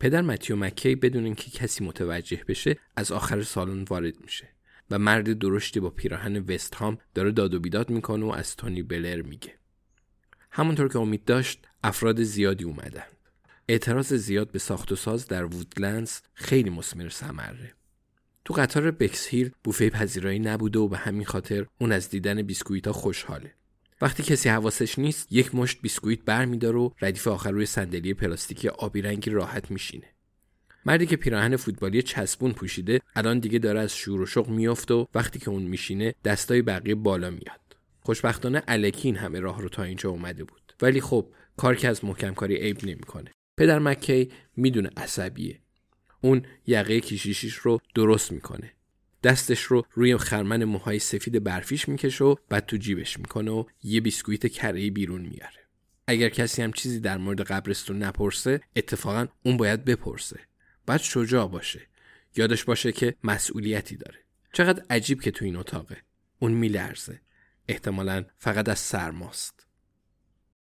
پدر متیو مکی بدون اینکه کسی متوجه بشه از آخر سالن وارد میشه و مرد درشتی با پیراهن وست هام داره داد و بیداد می‌کنه و از تونی بلر میگه. همونطور که امید داشت افراد زیادی اومدن. اعتراض زیاد به ساخت و ساز در وودلندز خیلی مسمر ثمره. تو قطار بکس هیل بوفه پذیرایی نبوده و به همین خاطر اون از دیدن بیسکویت خوشحاله. وقتی کسی حواسش نیست یک مشت بیسکویت برمیداره و ردیف آخر روی صندلی پلاستیکی آبی رنگی راحت میشینه. مردی که پیراهن فوتبالی چسبون پوشیده الان دیگه داره از شور و شوق میافته و وقتی که اون میشینه دستای بقیه بالا میاد. خوشبختانه الکی این همه راه رو تا اینجا اومده بود. ولی خب کار که از محکم کاری عیب نمی‌کنه. پدر مکی می‌دونه عصبیه. اون یقه کیشیشیش رو درست می‌کنه. دستش رو روی خرمن موهای سفید برفیش می‌کشه و بعد تو جیبش می‌کنه و یه بیسکویت کره بیرون میاره اگر کسی هم چیزی در مورد قبرستون نپرسه اتفاقا اون باید بپرسه. باید شجاع باشه. یادش باشه که مسئولیتی داره. چقدر عجیب که تو این اتاقه. اون میلرزه. احتمالا فقط از سرماست